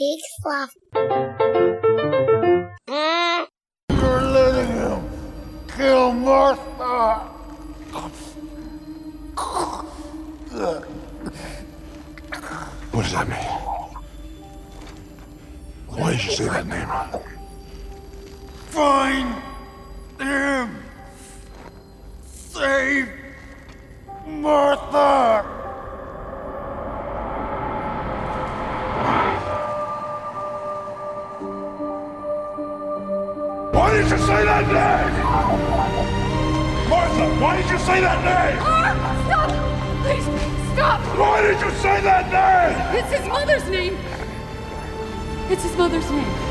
big fluff. Mm. You're letting him kill Martha. What does that mean? Why did you say that name? Find him. Save Martha. Did you say that name? Martha, why did you say that name? Ah, stop! Please, stop! Why did you say that name? It's his mother's name! It's his mother's name.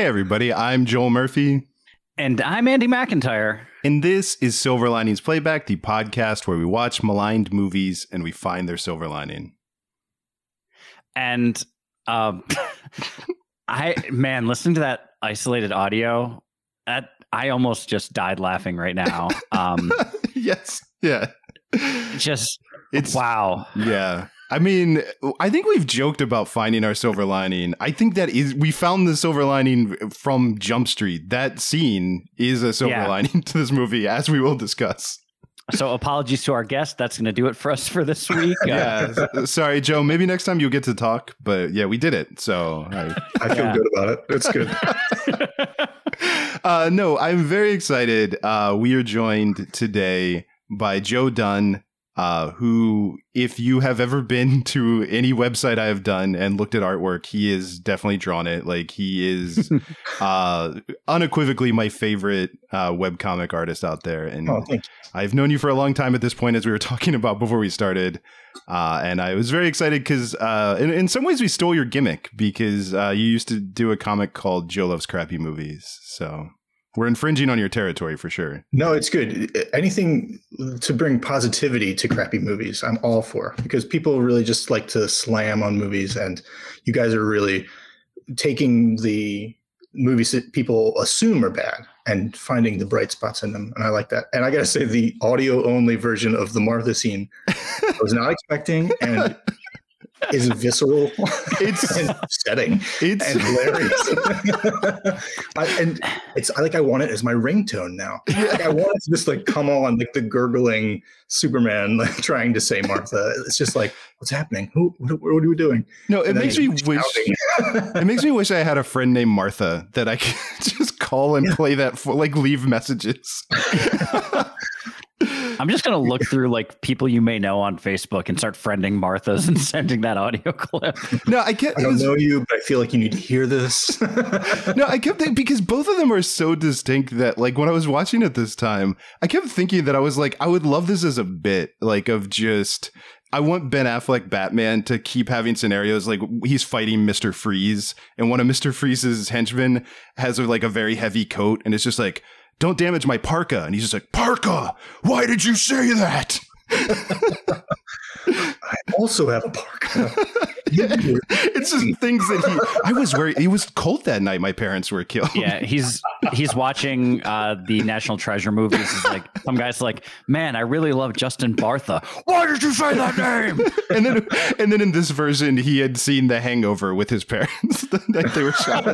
Hey, everybody, I'm Joel Murphy, And I'm Andy McIntyre. and this is Silver Linings Playback, the podcast where we watch maligned movies and we find their silver lining. And um, I, man, listening to that isolated audio, that I almost just died laughing right now. Um, yes, yeah. just It's wow. Yeah. I mean, I think we've joked about finding our silver lining. I think that is we found the silver lining from Jump Street. That scene is a silver Yeah. lining to this movie, as we will discuss. So apologies to our guest. That's going to do it for us for this week. Uh, Yeah. Sorry, Joe. Maybe next time you'll get to talk. But yeah, we did it. So I, I feel Yeah. good about it. It's good. uh, no, I'm very excited. Uh, we are joined today by Joe Dunn, uh, who, if you have ever been to any website I have done and looked at artwork, he is definitely drawn it. Like he is uh, unequivocally my favorite uh, webcomic artist out there. And Oh. I've known you for a long time at this point, as we were talking about before we started. Uh, and I was very excited because, uh, in, in some ways, we stole your gimmick because uh, you used to do a comic called Joe Loves Crappy Movies. So we're infringing on your territory for sure. No, it's good. Anything to bring positivity to crappy movies, I'm all for because people really just like to slam on movies, and you guys are really taking the movies that people assume are bad and finding the bright spots in them. And I like that. And I got to say, the audio only version of the Martha scene, I was not expecting and is visceral It's and upsetting. it's and hilarious. I, and it's I like I want it as my ringtone now. Like I want it to just like come on, like the gurgling Superman like trying to say Martha. It's just like what's happening? Who? What, what are we doing? no. It makes me wish. It makes me wish I had a friend named Martha that I could just call and play that for, like leave messages. I'm just going to look through like people you may know on Facebook and start friending Martha's and sending that audio clip. no, I can't. I don't was- know you, but I feel like you need to hear this. no, I kept thinking because both of them are so distinct that like when I was watching it this time, I kept thinking that I was like, I would love this as a bit, like of just I want Ben Affleck Batman to keep having scenarios like he's fighting Mr. Freeze, and one of Mr. Freeze's henchmen has like a very heavy coat, and it's just like, don't damage my parka. And he's just like, Parka, why did you say that? I also have a parka. it's just things that he I was wearing it was cold that night my parents were killed. Yeah, he's he's watching uh, the National Treasure movies. He's like, some guys like, man, I really love Justin Bartha. Why did you say that name? and then and then in this version he had seen the hangover with his parents the night they were shot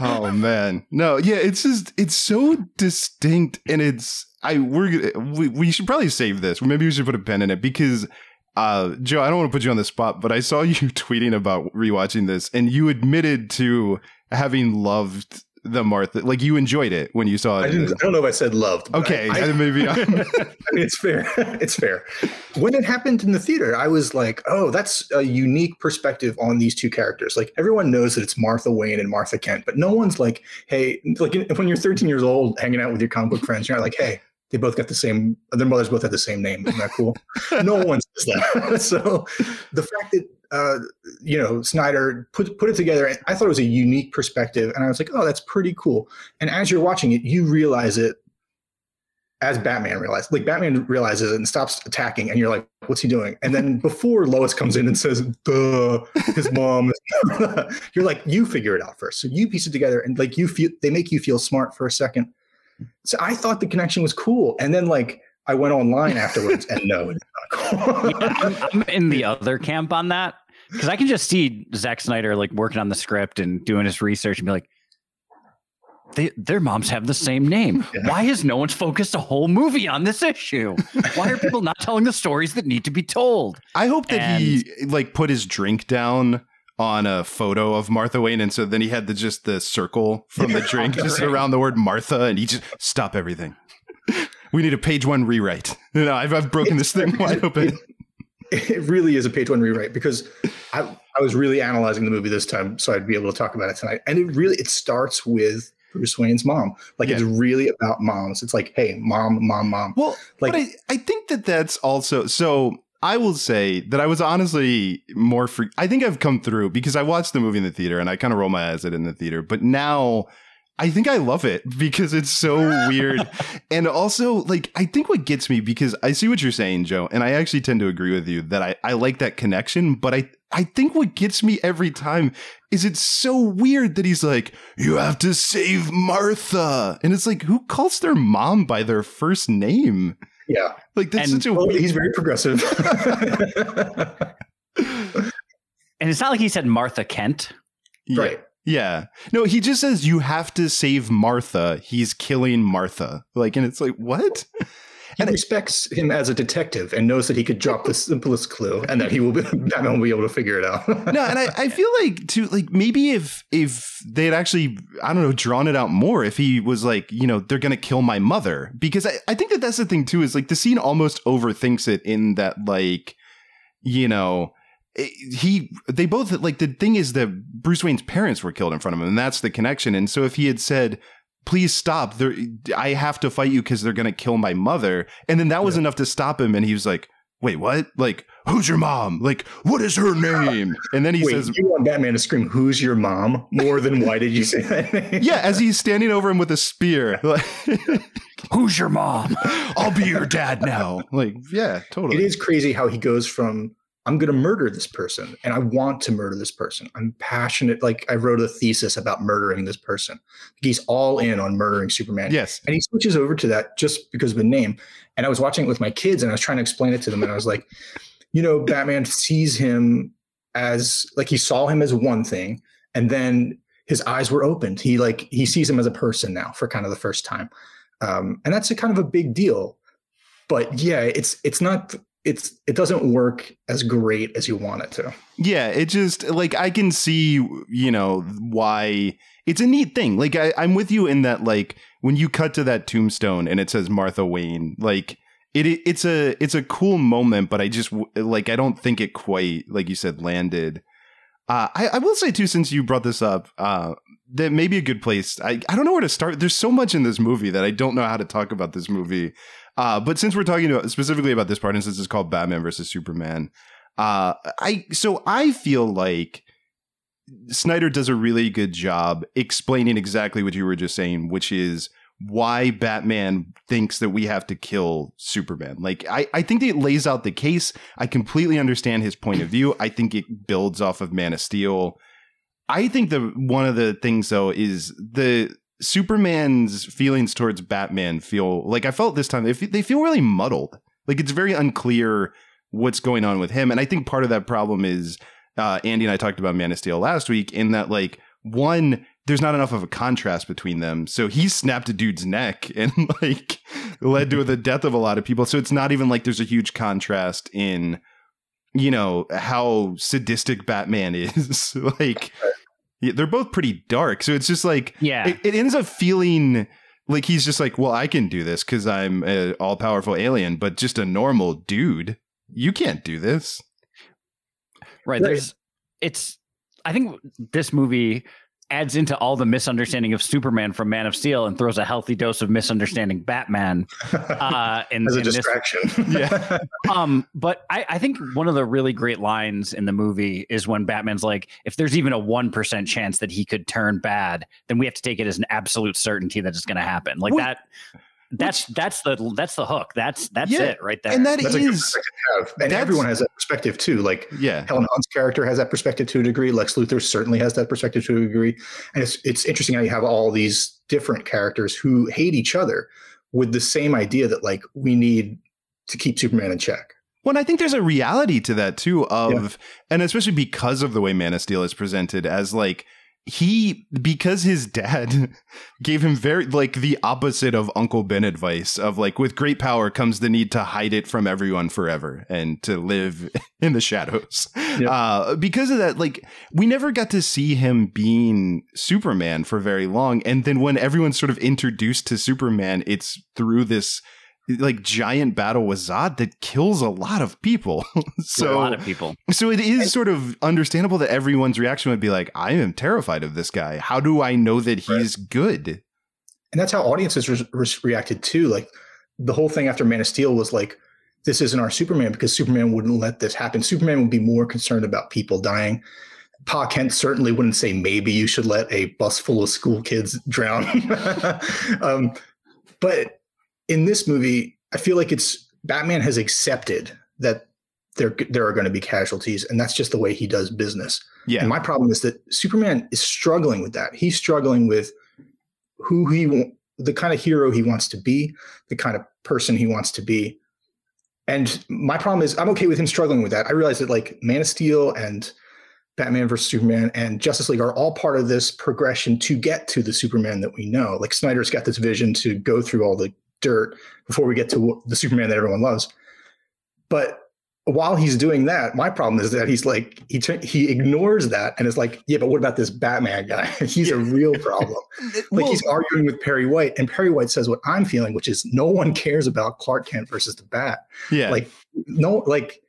oh man. No yeah it's just it's so distinct and it's i we're we, we should probably save this. Maybe we should put a pen in it because uh joe i don't want to put you on the spot but i saw you tweeting about rewatching this and you admitted to having loved the martha like you enjoyed it when you saw it I didn't. I don't know if I said loved. okay I, I, maybe I mean, it's fair. it's fair. When it happened in the theater, I was like, "Oh, that's a unique perspective on these two characters." Like everyone knows that it's Martha Wayne and Martha Kent, but no one's like, "Hey," like when you're 13 years old, hanging out with your comic book friends, you're not like, "Hey." They both got the same. Their mothers both had the same name. Isn't that cool? no one says that. so, the fact that uh, you know, Snyder put put it together. And I thought it was a unique perspective, and I was like, oh, that's pretty cool. And as you're watching it, you realize it as Batman realizes. Like Batman realizes it and stops attacking, and you're like, what's he doing? And then before Lois comes in and says, duh, his mom, you're like, you figure it out first. So you piece it together, and like you feel, they make you feel smart for a second. So I thought the connection was cool, and then like I went online afterwards, and no, it's not cool. Yeah, I'm, I'm in the other camp on that because I can just see Zack Snyder like working on the script and doing his research and be like, they, their moms have the same name. Yeah. Why has no one's focused a whole movie on this issue? Why are people not telling the stories that need to be told? I hope that he like put his drink down on a photo of Martha Wayne, and so then he had the just the circle from the drink just around the word Martha, and he just stop everything. We need a page one rewrite. No, I've, I've broken this thing wide open. it really is a page one rewrite because I, I was really analyzing the movie this time so I'd be able to talk about it tonight. And it really it starts with Bruce Wayne's mom. Like it's really about moms. It's like, hey, mom, mom, mom. Well, Like- but I, I think that that's also so. I will say that I was honestly more free. I think I've come through because I watched the movie in the theater and I kind of roll my eyes at it in the theater. But now I think I love it because it's so weird. And also, like, I think what gets me because I see what you're saying, Joe, and I actually tend to agree with you that I, I like that connection. But I, I think what gets me every time is it's so weird that he's like, you have to save Martha. And it's like, who calls their mom by their first name? Yeah. Like, that's And- such a Well, weird. he's very progressive. And it's not like he said Martha Kent. Yeah. Right. Yeah. No, he just says you have to save Martha. He's killing Martha. Like, and it's like, what? He respects him as a detective and knows that he could drop the simplest clue and that he will be Batman will be able to figure it out. no, and I, I feel like too like maybe if if they had actually I don't know drawn it out more if he was like you know they're gonna kill my mother because I, I think that that's the thing too is like the scene almost overthinks it in that like you know it- he they both like the thing is that Bruce Wayne's parents were killed in front of him and that's the connection. And so if he had said please stop there I have to fight you because they're gonna kill my mother and then that was enough to stop him and he was like wait what? Like who's your mom? Like what is her name? And then he Wait, says you want Batman to scream, "Who's your mom?" more than why did you say that name? yeah as he's standing over him with a spear. Like, Who's your mom? i'll be your dad now. Like yeah totally. It is crazy how he goes from I'm going to murder this person and I want to murder this person. I'm passionate. Like I wrote a thesis about murdering this person. He's all in on murdering Superman. yes And he switches over to that just because of the name. And I was watching it with my kids and I was trying to explain it to them. And I was like, you know, Batman sees him as like he saw him as one thing. And then his eyes were opened. He like he sees him as a person now for kind of the first time. Um, and that's a kind of a big deal. But yeah, it's it's not it's it doesn't work as great as you want it to. Yeah, it just like I can see, you know, why it's a neat thing. Like I, I'm with you in that, like when you cut to that tombstone and it says Martha Wayne, like it, it's a it's a cool moment, but I just like I don't think it quite like you said landed. Uh, I, I will say too, since you brought this up, uh, that may be a good place. I, I don't know where to start. There's so much in this movie that I don't know how to talk about this movie. Uh, but since we're talking about specifically about this part, and since it's called Batman versus Superman, uh, I so I feel like Snyder does a really good job explaining exactly what you were just saying, which is why Batman thinks that we have to kill Superman. Like I, I think it lays out the case. I completely understand his point of view. I think it builds off of Man of Steel. I think the one of the things though is the Superman's feelings towards Batman feel like I felt this time they fe- they feel really muddled. Like it's very unclear what's going on with him, and I think part of that problem is uh, Andy and I talked about Man of Steel last week in that like one there's not enough of a contrast between them. So he snapped a dude's neck and like led to the death of a lot of people. So it's not even like there's a huge contrast in you know how sadistic Batman is. like they're both pretty dark. So it's just like Yeah. it, it ends up feeling like he's just like, well, I can do this because I'm an all powerful alien, but just a normal dude. You can't do this. Right. Right. There's it's I think this movie adds into all the misunderstanding of Superman from Man of Steel and throws a healthy dose of misunderstanding Batman uh, in, As a in this distraction. Yeah. um, but I, I think one of the really great lines in the movie is when Batman's like, if there's even a one percent chance that he could turn bad, then we have to take it as an absolute certainty that it's going to happen. Like that. That's that's the that's the hook. That's that's Yeah, it right there. and that That's is perspective to have. And everyone has that perspective too. Like yeah. Helen Hunt's character has that perspective to a degree. Lex Luthor certainly has that perspective to a degree. And it's it's interesting how you have all these different characters who hate each other with the same idea that like we need to keep Superman in check. Well, and I think there's a reality to that too of and especially because of the way Man of Steel is presented as like he because his dad gave him very like the opposite of Uncle Ben advice of like with great power comes the need to hide it from everyone forever and to live in the shadows. Yep. Uh because of that like we never got to see him being Superman for very long and then when everyone's sort of introduced to Superman it's through this like giant battle with Zod that kills a lot of people. so a lot of people. so it is sort of understandable that everyone's reaction would be like, I am terrified of this guy. How do I know that he's good? And that's how audiences re- re- reacted too. Like the whole thing after Man of Steel was like, this isn't our Superman because Superman wouldn't let this happen. Superman would be more concerned about people dying. Pa Kent certainly wouldn't say maybe you should let a bus full of school kids drown. um, but in this movie, I feel like it's Batman has accepted that there there are going to be casualties, and that's just the way he does business. Yeah. And my problem is that Superman is struggling with that. He's struggling with who he the kind of hero he wants to be, the kind of person he wants to be. And my problem is I'm okay with him struggling with that. I realize that like Man of Steel and Batman versus Superman and Justice League are all part of this progression to get to the Superman that we know. Like Snyder's got this vision to go through all the dirt before we get to the Superman that everyone loves. But while he's doing that, my problem is that he's like he he ignores that and is like, yeah, but what about this Batman guy? he's a real problem. like Well- he's arguing with Perry White, and Perry White says what I'm feeling, which is no one cares about Clark Kent versus the Bat. yeah. Like no, like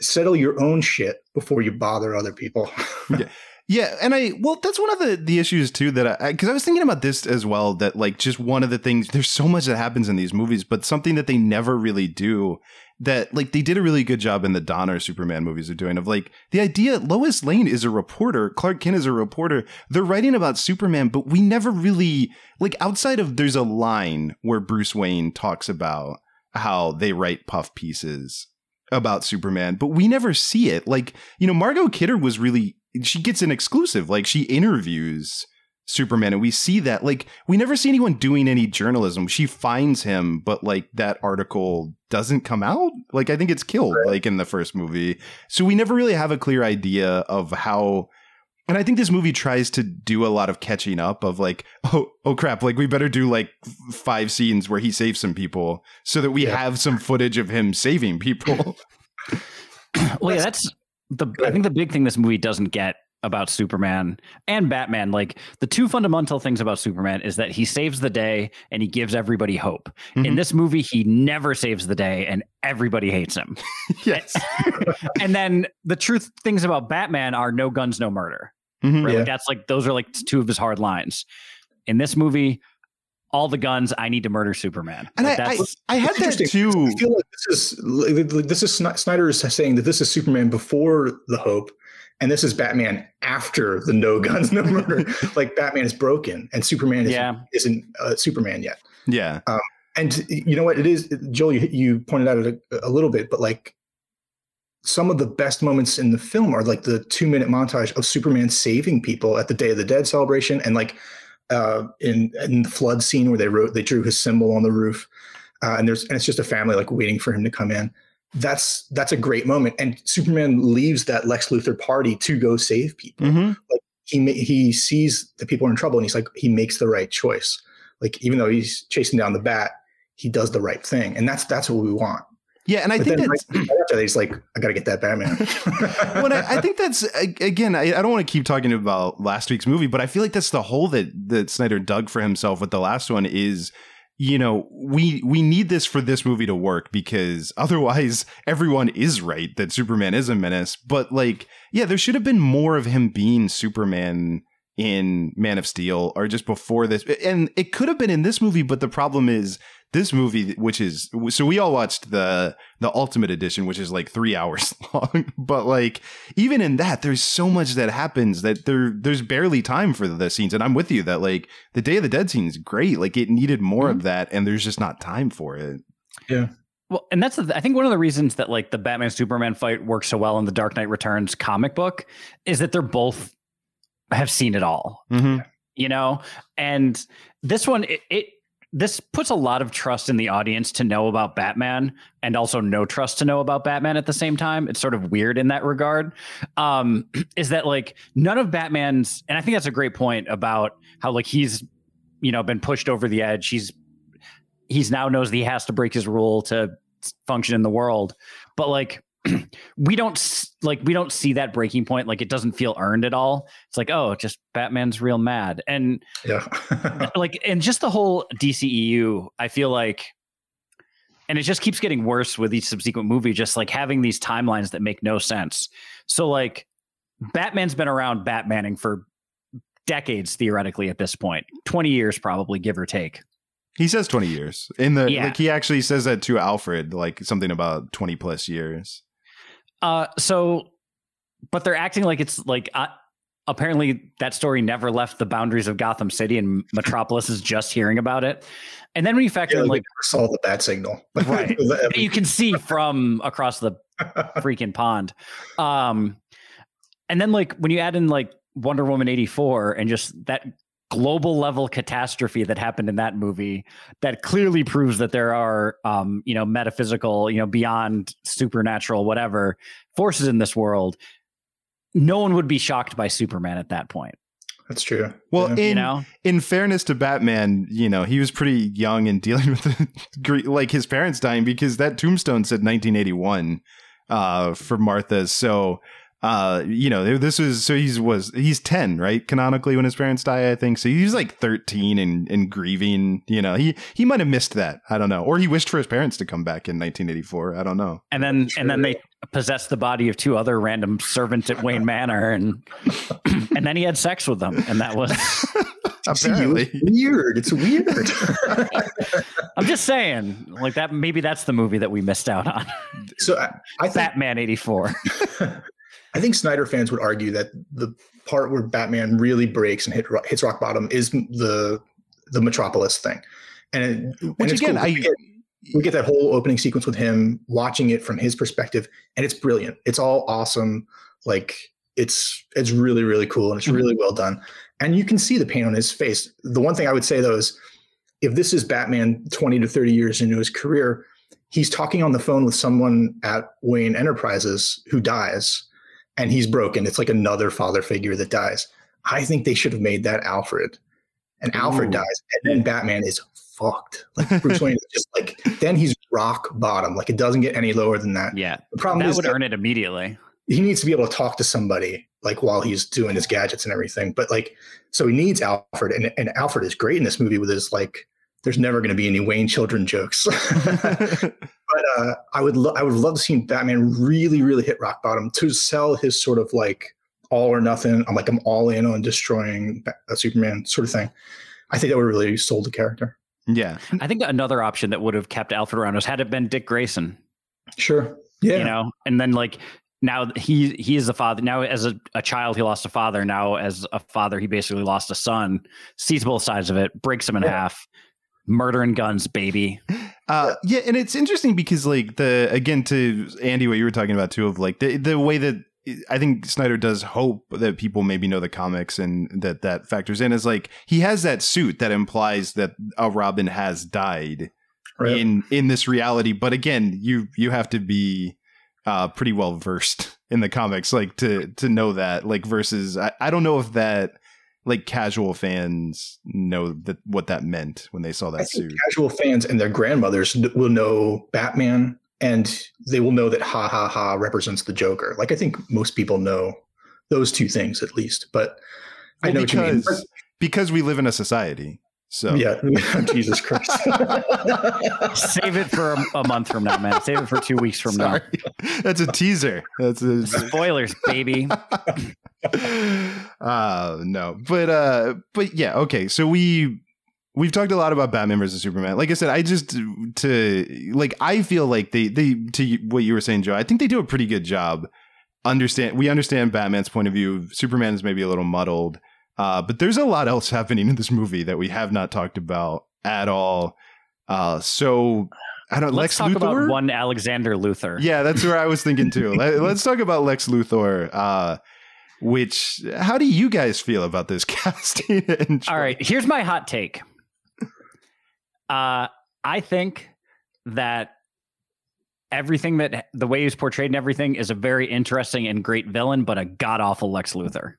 settle your own shit before you bother other people. Yeah, and I well, that's one of the the issues too that I because I was thinking about this as well. That like just one of the things. There's so much that happens in these movies, but something that they never really do. That like they did a really good job in the Donner Superman movies of doing of like the idea. Lois Lane is a reporter. Clark Kent is a reporter. They're writing about Superman, but we never really like outside of there's a line where Bruce Wayne talks about how they write puff pieces about Superman, but we never see it. Like, you know, Margot Kidder was really she gets an exclusive. Like she interviews Superman and we see that. Like we never see anyone doing any journalism. She finds him, but like that article doesn't come out. Like I think it's killed like in the first movie. So we never really have a clear idea of how and I think this movie tries to do a lot of catching up of like, oh, oh crap, like we better do like five scenes where he saves some people so that we Yeah. have some footage of him saving people. Well, yeah, that's the. I think the big thing this movie doesn't get about Superman and Batman, like the two fundamental things about Superman, is that he saves the day and he gives everybody hope. In Mhm. this movie, he never saves the day and everybody hates him. yes. and then the truth things about Batman are no guns, no murder. Mhm. Right? Yeah. Like that's like those are like two of his hard lines. In this movie, all the guns, I need to murder Superman. And Like, I, I, I had It's that too. I feel like this is like, this is Snyder is saying that this is Superman before the hope, and this is Batman after the no guns, no murder. like Batman is broken, and Superman isn't, Yeah. isn't uh, Superman yet. Yeah. And you know what it is, Joel? You, you pointed out it a, a little bit, but like some of the best moments in the film are like the two minute montage of Superman saving people at the Day of the Dead celebration, and like uh, in in the flood scene where they wrote they drew his symbol on the roof, uh, and there's and it's just a family like waiting for him to come in. That's that's a great moment, and Superman leaves that Lex Luthor party to go save people Mhm. he he sees that people are in trouble and he's like he makes the right choice like even though he's chasing down the bat he does the right thing and that's that's what we want Yeah. And I but think then that's. right, right after that he's like i gotta get that batman well, I, I think that's again. I, I don't want to keep talking about last week's movie, but I feel like that's the hole that that Snyder dug for himself with the last one. Is you know we we need this for this movie to work because otherwise everyone is right that Superman is a menace. But like, yeah, there should have been more of him being Superman in Man of Steel or just before this. And it could have been in this movie, but the problem is this movie, which is so we all watched the the Ultimate Edition, which is like three hours long. But like even in that, there's so much that happens that there there's barely time for the scenes. And I'm with you that like the Day of the Dead scene is great. Like it needed more mm-hmm. of that, and there's just not time for it. Yeah. Well, and that's the, I think one of the reasons that like the Batman Superman fight works so well in the Dark Knight Returns comic book is that they're both have seen it all. Mm-hmm. You know, and this one it, it this puts a lot of trust in the audience to know about Batman and also no trust to know about Batman at the same time. It's sort of weird in that regard. Um, is that like none of Batman's, and I think that's a great point about how like he's, you know, been pushed over the edge. He's, he's now knows that he has to break his rule to function in the world. But like, we don't like we don't see that breaking point like it doesn't feel earned at all. It's like oh just batman's real mad. And yeah. Uh, like and just the whole dceu i feel like and it just keeps getting worse with each subsequent movie just like having these timelines that make no sense. So like batman's been around batmaning for decades theoretically at this point. 20 years probably give or take. He says 20 years. In the yeah. like he actually says that to alfred like something about 20 plus years uh, so, but they're acting like it's like uh, apparently that story never left the boundaries of Gotham City, and Metropolis is just hearing about it. And then when you factor yeah, in like saw the bat signal, right? you can see from across the freaking pond. Um, and then like when you add in like Wonder Woman eighty four and just that global level catastrophe that happened in that movie that clearly proves that there are um, you know metaphysical you know beyond supernatural whatever forces in this world. No one would be shocked by superman at that point. That's true. Well yeah. in, you know? in fairness to batman you know he was pretty young and dealing with the, like his parents dying because that tombstone said 1981 uh, for martha. So uh you know this was so he's was he's 10 right? Canonically when his parents die i think. So he's like 13 and and grieving you know. He he might have missed that. I don't know. Or he wished for his parents to come back in 1984 i don't know. And then and then they possessed the body of two other random servants at wayne manor and and then he had sex with them. And that was apparently. weird. It's weird. I'm just saying like that maybe that's the movie that we missed out on. So i, I think batman 84 I think Snyder fans would argue that the part where Batman really breaks and hit, hits rock bottom is the the Metropolis thing, and, it, which and again, cool. I we get, we get that whole opening sequence with him watching it from his perspective, and it's brilliant. It's all awesome. Like it's it's really really cool and it's mm-hmm. really well done, and you can see the pain on his face. The one thing I would say though is, if this is Batman twenty to thirty years into his career, he's talking on the phone with someone at Wayne Enterprises who dies and he's broken. It's like another father figure that dies. I think they should have made that Alfred. And Alfred Ooh. dies, and then Batman is fucked. Like Bruce Wayne is just like then he's rock bottom. Like it doesn't get any lower than that. Yeah. The problem that is would that earn it immediately. He needs to be able to talk to somebody like while he's doing his gadgets and everything. But like so he needs Alfred and, and Alfred is great in this movie with his like there's never going to be any Wayne children jokes. but uh, I would lo- I would love to see Batman really really hit rock bottom to sell his sort of like all or nothing. I'm like I'm all in on destroying a Superman sort of thing. I think that would really sold the character. Yeah, I think another option that would have kept Alfred around was had it been Dick Grayson. Sure. Yeah. You know, and then like now he he is a father now as a, a child he lost a father now as a father he basically lost a son sees both sides of it breaks him in yeah. half murder and guns, baby. Uh, yeah, and it's interesting because like the again to Andy, what you were talking about too, of like the the way that I think Snyder does hope that people maybe know the comics and that that factors in is like he has that suit that implies that a Robin has died right. in in this reality. But again, you you have to be uh, pretty well versed in the comics like to to know that like versus I, I don't know if that like casual fans know that what that meant when they saw that suit. Casual fans and their grandmothers will know Batman, and they will know that ha ha ha represents the Joker. Like I think most people know those two things at least. But well, I know because because we live in a society. So yeah, Jesus Christ. Save it for a, a, month from now, man. Save it for two weeks from Sorry. now. That's a teaser. That's a spoilers, baby. uh no but uh but yeah okay so we we've talked a lot about batman versus superman like i said i just to like i feel like they they to what you were saying joe i think they do a pretty good job understand we understand batman's point of view superman is maybe a little muddled uh but there's a lot else happening in this movie that we have not talked about at all uh so i don't Let's lex talk luthor about one Alexander Luthor. yeah, that's where I was thinking too. Let, us talk about Lex Luthor. Uh, which, how do you guys feel about this casting? All right, here's my hot take. Uh, I think that everything that the way he's portrayed and everything is a very interesting and great villain, but a god awful Lex Luthor.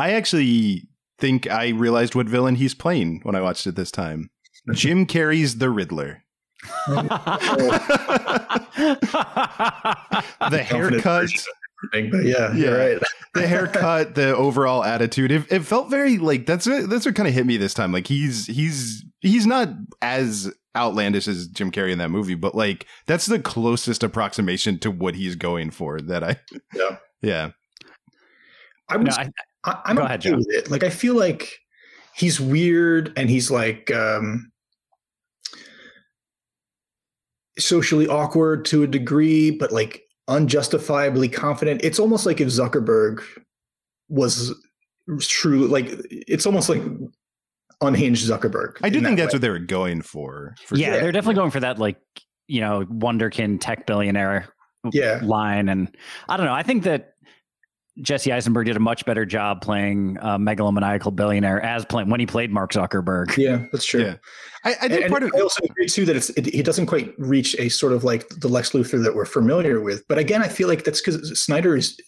I actually think I realized what villain he's playing when I watched it this time. Jim Carrey's The Riddler. The haircut, Thing, But yeah, you're Yeah. right. the haircut, the overall attitude. It, it felt very like that's what, that's what kind of hit me this time. Like he's he's he's not as outlandish as Jim Carrey in that movie, but like that's the closest approximation to what he's going for. That I Yeah. yeah I No, was, I- I, I'm Go okay ahead, John. with it. Like I feel like he's weird and he's like um socially awkward to a degree, but like unjustifiably confident. It's almost like if Zuckerberg was true. Like it's almost like unhinged Zuckerberg. I do think that that's way. what they were going for. for yeah, sure. they're definitely going for that like you know wonderkin tech billionaire Yeah. line, and I don't know. I think that Jesse Eisenberg did a much better job playing a megalomaniacal billionaire as playing when he played Mark Zuckerberg. Yeah, that's true. Yeah. I, I think and part of I also agree too that it's it, he doesn't quite reach a sort of like the Lex Luthor that we're familiar with. But again, I feel like that's because Snyder is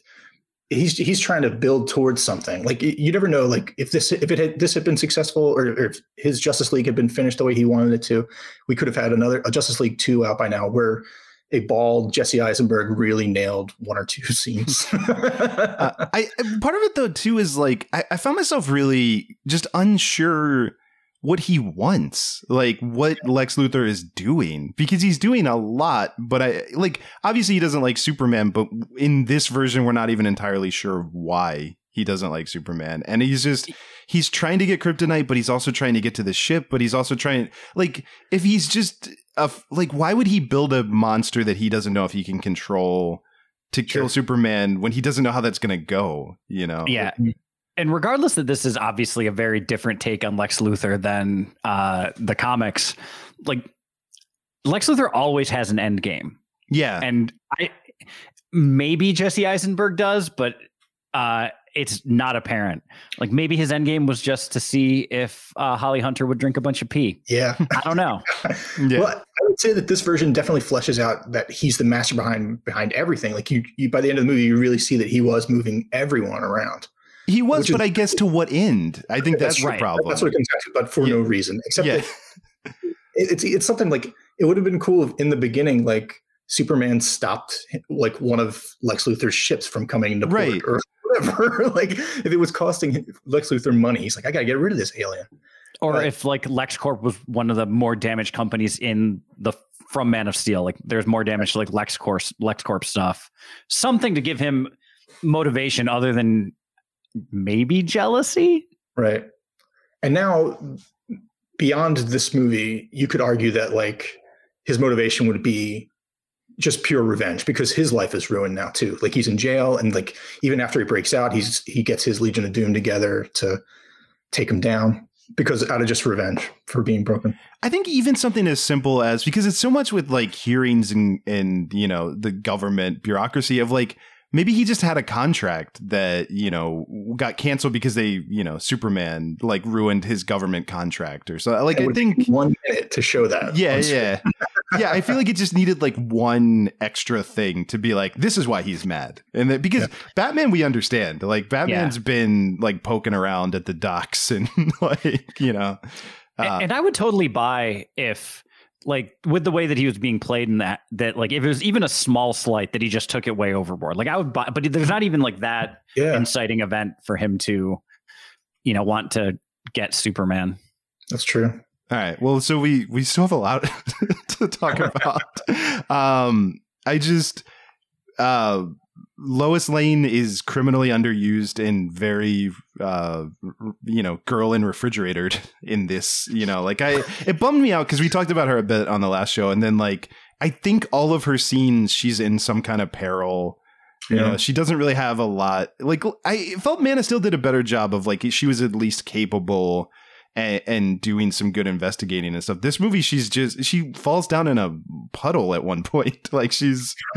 he's he's trying to build towards something. Like you you never know, like if this if it had this had been successful or, or if his Justice League had been finished the way he wanted it to, we could have had another a Justice League two out by now where a bald Jesse Eisenberg really nailed one or two scenes. uh, I part of it though too is like I, I found myself really just unsure what he wants, like what Lex Luthor is doing, because he's doing a lot. But I like obviously he doesn't like Superman, but in this version we're not even entirely sure why he doesn't like Superman, and he's just he's trying to get kryptonite, but he's also trying to get to the ship, but he's also trying like if he's just a, like why would he build a monster that he doesn't know if he can control? to kill Superman when he doesn't know how that's going to go, you know? Yeah. And regardless that this is obviously a very different take on Lex Luthor than uh, the comics, like Lex Luthor always has an end game. Yeah. And I maybe Jesse Eisenberg does, but uh, it's not apparent. Like maybe his end game was just to see if uh, Holly Hunter would drink a bunch of pee. yeah. I don't know. yeah. Well, I would say that this version definitely fleshes out that he's the master behind behind everything. Like you, you by the end of the movie, you really see that he was moving everyone around. he was, which is- but I guess to what end? I think that's, That's the right. problem. That's what it comes down to, but for Yeah. no reason except yeah. that it's it's something like it would have been cool if in the beginning, like Superman stopped like one of Lex Luthor's ships from coming into port Right. or whatever. like if it was costing Lex Luthor money, he's like, I gotta get rid of this alien. Or Right. if like LexCorp was one of the more damaged companies in the from Man of Steel, like there's more damage to like LexCorp LexCorp stuff. Something to give him motivation other than maybe jealousy. Right. And now, beyond this movie, you could argue that like his motivation would be just pure revenge because his life is ruined now too. Like he's in jail, and like even after he breaks out, he's he gets his Legion of Doom together to take him down because out of just revenge for being broken. I think even something as simple as because it's so much with like hearings and and you know the government bureaucracy of like maybe he just had a contract that you know got canceled because they you know Superman like ruined his government contract or so like I think one minute to show that. yeah yeah yeah I feel like it just needed like one extra thing to be like this is why he's mad and that because Batman we understand like Batman's been like poking around at the docks and like you know A- uh, and I would totally buy if like with the way that he was being played in that that like if it was even a small slight that he just took it way overboard. Like I would buy but there's not even like that Yeah, inciting event for him to you know want to get Superman. that's true. All right. Well, so we we still have a lot to talk about. um, I just uh, Lois Lane is criminally underused and very, uh, you know, girl in refrigerator in this. You know, like I, it bummed me out because we talked about her a bit on the last show, and then like I think all of her scenes, she's in some kind of peril. You Yeah. know, she doesn't really have a lot. Like I felt Man of Steel did a better job of like she was at least capable and, and doing some good investigating and stuff. This movie, she's just she falls down in a puddle at one point. Like she's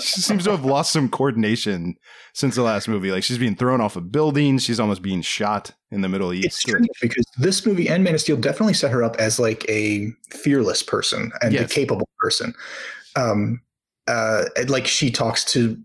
she seems to have lost some coordination since the last movie. Like she's being thrown off a building. She's almost being shot in the Middle East. It's strange because this movie and Man of Steel definitely set her up as like a fearless person and Yes. a capable person. Um, uh, like she talks to,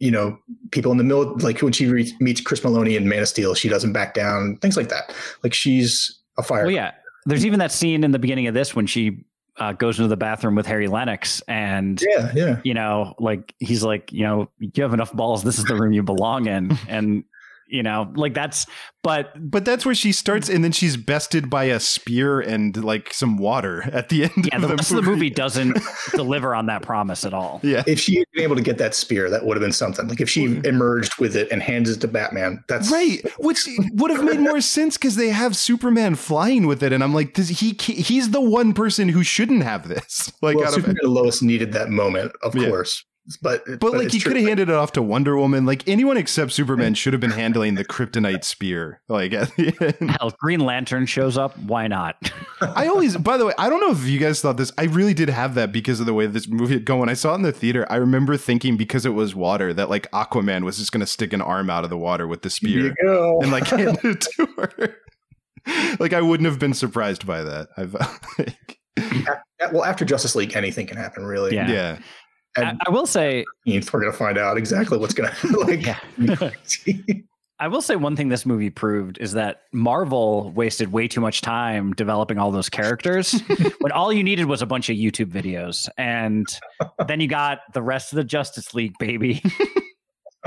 you know, people in the middle. Like when she re- meets Chris Meloni in Man of Steel, she doesn't back down. Things like that. Like she's a fire. Well, yeah. There's even that scene in the beginning of this when she uh, goes into the bathroom with Harry Lennix, and yeah, yeah. you know, like he's like, you know, you have enough balls. This is the room you belong in, and you know, like that's. But But that's where she starts, and then she's bested by a spear and like some water at the end yeah, of the the rest of the movie doesn't deliver on that promise at all. Yeah. If she had been able to get that spear, that would have been something. Like if she mm-hmm. emerged with it and hands it to Batman, that's Right, which would have made more sense because they have Superman flying with it, and I'm like, this, he he's the one person who shouldn't have this. Like, well, out of Superman and Lois needed that moment, of Yeah. course. But but like he could have handed it off to Wonder Woman. Like anyone except Superman should have been handling the kryptonite spear. Like at the end. Hell, Green Lantern shows up. Why not? I always, by the way, I don't know if you guys thought this. I really did have that because of the way this movie had gone. When I saw it in the theater, I remember thinking because it was water that like Aquaman was just going to stick an arm out of the water with the Here you spear and like hand it to her. like I wouldn't have been surprised by that. I've like, well, after Justice League, anything can happen, really. Yeah. yeah. I, And I will say, we're going to find out exactly what's going to like. yeah. I will say one thing this movie proved is that Marvel wasted way too much time developing all those characters when all you needed was a bunch of YouTube videos. And then you got the rest of the Justice League, baby.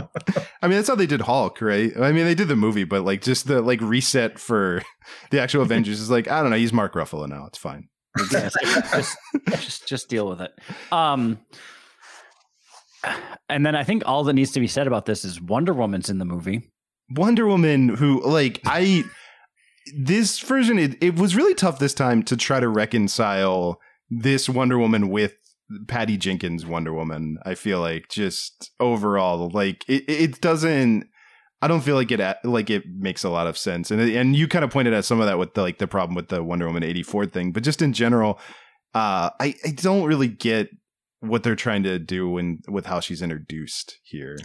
I mean, that's how they did Hulk, right? I mean, they did the movie, but like just the like reset for the actual Avengers is like, I don't know, he's Mark Ruffalo now. It's fine. Yes, just, just just deal with it. Um, and then I think all that needs to be said about this is Wonder Woman's in the movie. Wonder Woman, who like I this version, it, it was really tough this time to try to reconcile this Wonder Woman with Patty Jenkins Wonder Woman. I feel like just overall, like it, it doesn't. I don't feel like it like it makes a lot of sense, and and you kind of pointed out some of that with the, like the problem with the Wonder Woman eighty four thing, but just in general, uh, I I don't really get what they're trying to do and with how she's introduced here.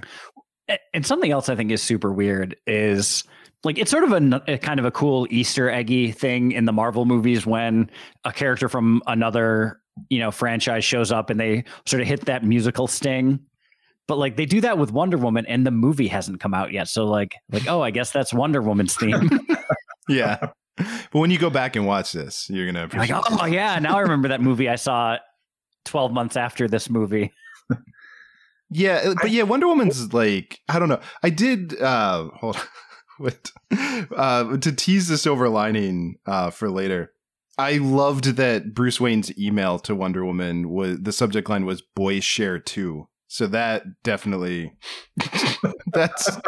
And something else I think is super weird is like it's sort of a kind of a cool Easter eggy thing in the Marvel movies when a character from another you know franchise shows up and they sort of hit that musical sting. But like they do that with Wonder Woman and the movie hasn't come out yet. So like like oh I guess that's Wonder Woman's theme. Yeah. But when you go back and watch this, you're gonna like appreciate. oh yeah now I remember that movie I saw 12 months after this movie. Yeah, uh, but yeah, Wonder Woman's like I don't know. I did uh hold on. Wait. Uh to tease the silver lining uh for later. I loved that Bruce Wayne's email to Wonder Woman was the subject line was boys share too. So that definitely that's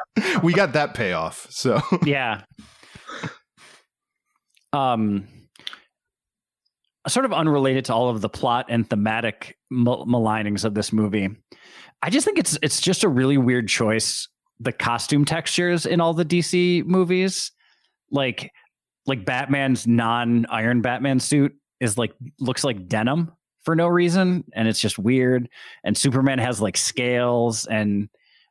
we got that payoff. So yeah. Um, sort of unrelated to all of the plot and thematic mal- malignings of this movie. I just think it's it's just a really weird choice. The costume textures in all the DC movies, like like Batman's non Iron Batman suit is like looks like denim for no reason, and it's just weird. And Superman has like scales, and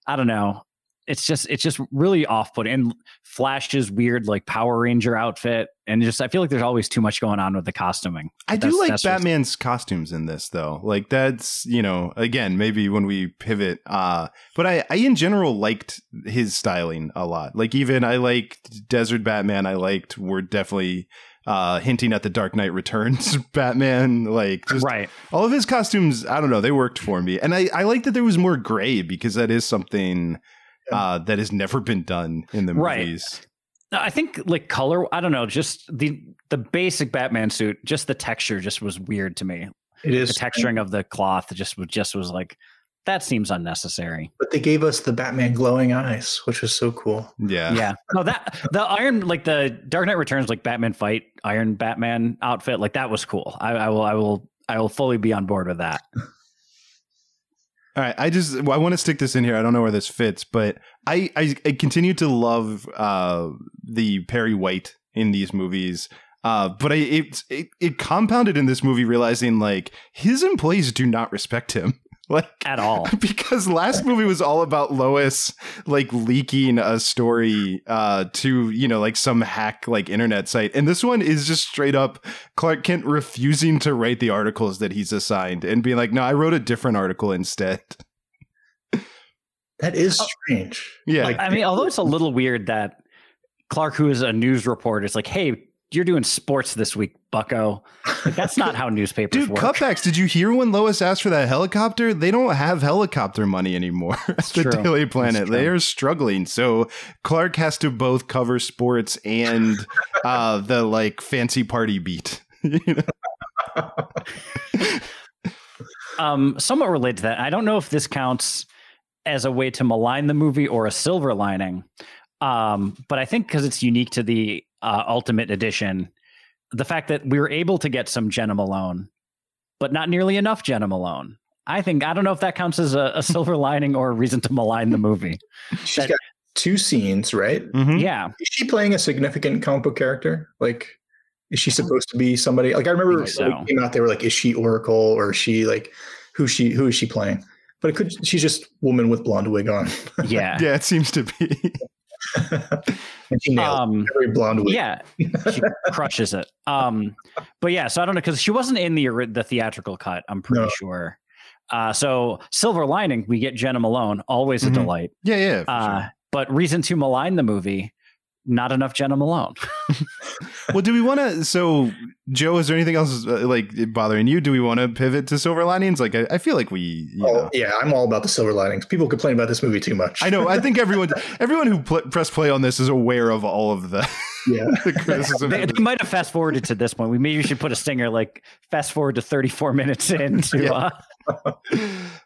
I don't know. It's just it's just really off putting. And Flash's weird like Power Ranger outfit, and just I feel like there's always too much going on with the costuming. I do like Batman's costumes in this though. Like that's, you know, again, maybe when we pivot uh but I I in general liked his styling a lot. Like even I liked Desert Batman. I liked we're definitely uh hinting at the Dark Knight Returns Batman like just right. all of his costumes, I don't know, they worked for me. And I I like that there was more gray because that is something uh that has never been done in the Right. movies. I think like color. I don't know. Just the the basic Batman suit. Just the texture just was weird to me. It is The texturing of the cloth just was just was like that seems unnecessary. But they gave us the Batman glowing eyes, which was so cool. Yeah. Yeah. No, that the Iron like the Dark Knight Returns like Batman fight Iron Batman outfit like that was cool. I, I will I will I will fully be on board with that. All right, I just I want to stick this in here. I don't know where this fits, but I I, I continue to love uh, the Perry White in these movies. Uh, but I it, it it compounded in this movie, realizing like his employees do not respect him. Like At all. because last movie was all about Lois like leaking a story uh to you know like some hack like internet site and this one is just straight up Clark Kent refusing to write the articles that he's assigned and being like no I wrote a different article instead That is strange. Yeah. Like, I mean, although it's a little weird that Clark, who is a news reporter, is like, "Hey, you're doing sports this week, Bucko." Like, that's not how newspapers Dude, work. cutbacks. Did you hear when Lois asked for that helicopter? They don't have helicopter money anymore at the true. Daily Planet. They are struggling. So Clark has to both cover sports and uh, the like fancy party beat. You know? Um, somewhat related to that, I don't know if this counts as a way to malign the movie or a silver lining. Um, but I think because it's unique to the uh, Ultimate Edition, the fact that we were able to get some Jena Malone, but not nearly enough Jena Malone. I think I don't know if that counts as a, a silver lining or a reason to malign the movie. she's got two scenes, right? Mhm. Yeah, Is she playing a significant comic book character? Like, is she supposed to be somebody? Like, I remember think so. when came out, they were like, "Is she Oracle or is she like who she who is she playing?" But it could she's just woman with blonde wig on, yeah, Yeah, it seems to be. she Um, every blonde wig. yeah, she crushes it. Um, but yeah, so I don't know because she wasn't in the the theatrical cut. I'm pretty No. sure. Uh, so silver lining, we get Jena Malone, always a Mhm. delight. yeah, yeah. Uh, sure. But reason to malign the movie, not enough Jena Malone. Well, do we want to? So, Joe, is there anything else uh, like bothering you? Do we want to pivot to silver linings? Like, I, I feel like we, you Oh, know. yeah, I'm all about the silver linings. People complain about this movie too much. I know. I think everyone, everyone who pl- press play on this is aware of all of the, Yeah. the criticism. They, they might have fast forwarded to this point. We maybe should put a stinger like fast forward to 34 minutes into. Yeah. Uh,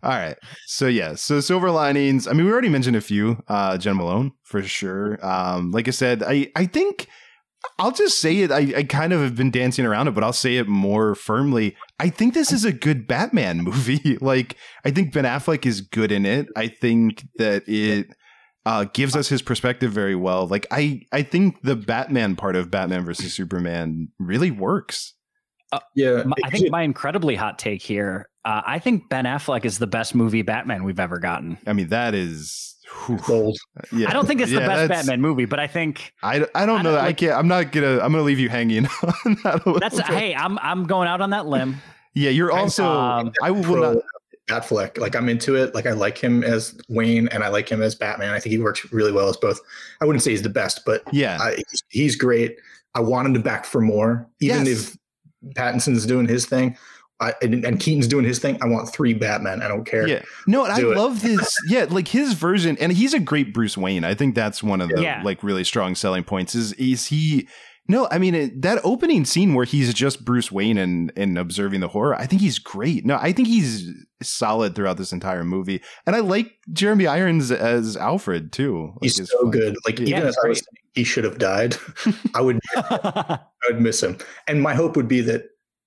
All right. So yeah. So silver linings. I mean, we already mentioned a few. Uh, Jen Malone for sure. Um, like I said, I I think I'll just say it. I, I kind of have been dancing around it, but I'll say it more firmly. I think this is a good Batman movie. like I think Ben Affleck is good in it. I think that it uh, gives us his perspective very well. Like I I think the Batman part of Batman versus Superman really works. yeah. my- I think my incredibly hot take here. Uh, I think Ben Affleck is the best movie Batman we've ever gotten. I mean, that is. whew. gold. Yeah. I don't think it's the best Batman movie, but I think I, I don't I know. don't I can't. I'm not gonna. I'm gonna leave you hanging on that. A that's bit. hey, I'm I'm going out on that limb. Yeah, you're also. um, I will Pro not. Batfleck. Like I'm into it. Like I like him as Wayne and I like him as Batman. I think he works really well as both. I wouldn't say he's the best, but Yeah, I, he's- he's great. I want him to back for more. Even Yes. if Pattinson's doing his thing, I, and, and Keaton's doing his thing, I want three Batman. I don't care. yeah. No, and I it. love this. Yeah, like his version, and he's a great Bruce Wayne. I think that's one of the Yeah. like really strong selling points. Is is he? No, I mean it, that opening scene where he's just Bruce Wayne and and observing the horror. I think he's great. No, I think he's solid throughout this entire movie, and I like Jeremy Irons as Alfred too. Like, He's so fun. good. Like Yeah, even he's as I was saying, he should have died. I would I would miss him. And my hope would be that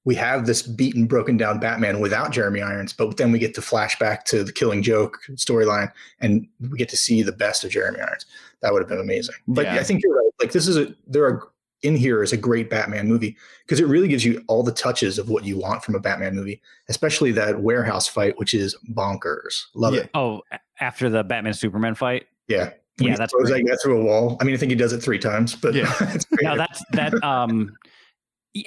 we have this beaten, broken down Batman without Jeremy Irons, but then we get to flashback to the Killing Joke storyline, and we get to see the best of Jeremy Irons. That would have been amazing. But Yeah. I think you're right. Like this is a there are in here is a great Batman movie because it really gives you all the touches of what you want from a Batman movie, especially that warehouse fight, which is bonkers. Love Yeah. it. oh, after the Batman Superman fight. Yeah. When Yeah, that's throws great. that guy through a wall. I mean, I think he does it three times, but Yeah. it's great. That's that. Um, y-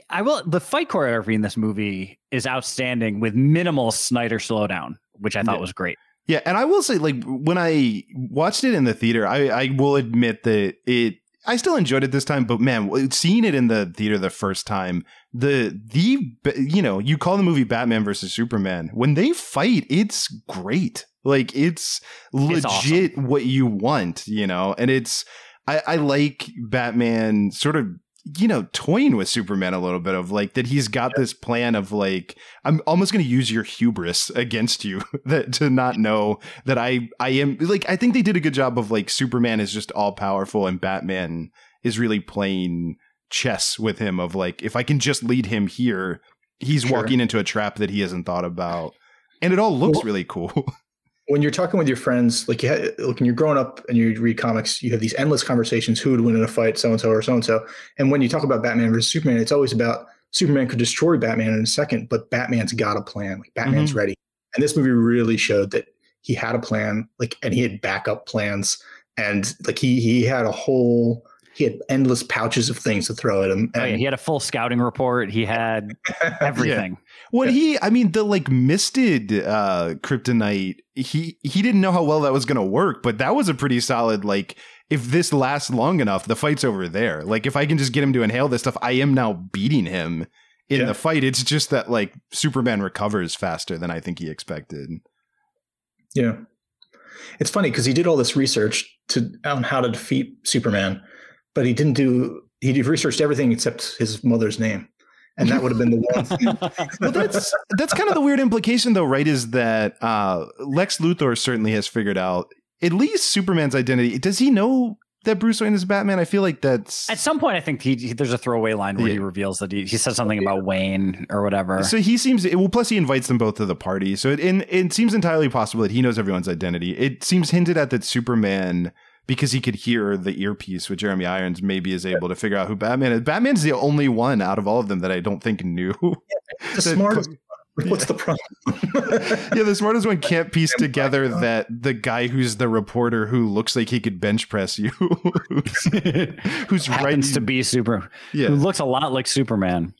I will. The fight choreography in this movie is outstanding with minimal Snyder slowdown, which I thought Yeah. was great. Yeah, and I will say, like when I watched it in the theater, I, I will admit that it. I still enjoyed it this time, but man, seeing it in the theater the first time, the the you know you call the movie Batman versus Superman when they fight, it's great. Like it's It's legit what you want, you know, and it's I, I like Batman sort of you know, toying with Superman a little bit of like that he's got this plan of like I'm almost going to use your hubris against you that to not know that I I am like I think they did a good job of like Superman is just all powerful and Batman is really playing chess with him of like if I can just lead him here, he's Sure. walking into a trap that he hasn't thought about. And it all looks Well- really cool. when you're talking with your friends, like you had, like when you're growing up and you read comics, you have these endless conversations: who would win in a fight, so and so or so and so. And when you talk about Batman versus Superman, it's always about Superman could destroy Batman in a second, but Batman's got a plan. Like Batman's mm-hmm. ready. And this movie really showed that he had a plan, like, and he had backup plans, and like he he had a whole. He had endless pouches of things to throw at him. Oh, yeah, he had a full scouting report. He had everything. When he, I mean, the like misted uh kryptonite, he he didn't know how well that was gonna work, but that was a pretty solid like. If this lasts long enough, the fight's over there. Like if I can just get him to inhale this stuff, I am now beating him in Yeah. the fight. It's just that like Superman recovers faster than I think he expected. Yeah. It's funny because he did all this research to on how to defeat Superman, but he didn't do he researched everything except his mother's name. And that would have been the one thing. well, that's that's kind of the weird implication, though, right? Is that uh, Lex Luthor certainly has figured out at least Superman's identity. Does he know that Bruce Wayne is Batman? I feel like that's At some point, I think he, he- there's a throwaway line where he reveals that he, he said something about Wayne or whatever. so he seems well. Plus, he invites them both to the party, so it in, it seems entirely possible that he knows everyone's identity. It seems hinted at that Superman. Because he could hear the earpiece with Jeremy Irons, maybe is able to figure out who Batman is. Batman's the only one out of all of them that I don't think knew. the smartest. What's the problem? yeah, the smartest one can't piece together that the guy who's the reporter who looks like he could bench press you, who's right, happens to be super, yeah, who looks a lot like Superman.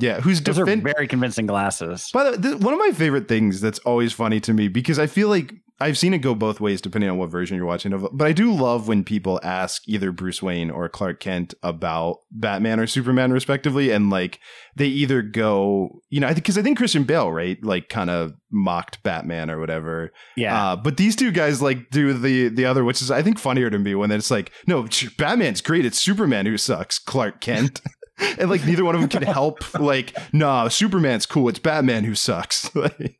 Yeah, who's Those are very convincing glasses. By the way, one of my favorite things that's always funny to me because I feel like I've seen it go both ways depending on what version you're watching of. But I do love when people ask either Bruce Wayne or Clark Kent about Batman or Superman, respectively, and like they either go, you know, because I think Christian Bale, right, like kind of mocked Batman or whatever. Yeah. Uh, but these two guys like do the the other, which is I think funnier to me when it's like, no, Batman's great. It's Superman who sucks. Clark Kent. and like neither one of them can help. Like, nah, Superman's cool. It's Batman who sucks. Like,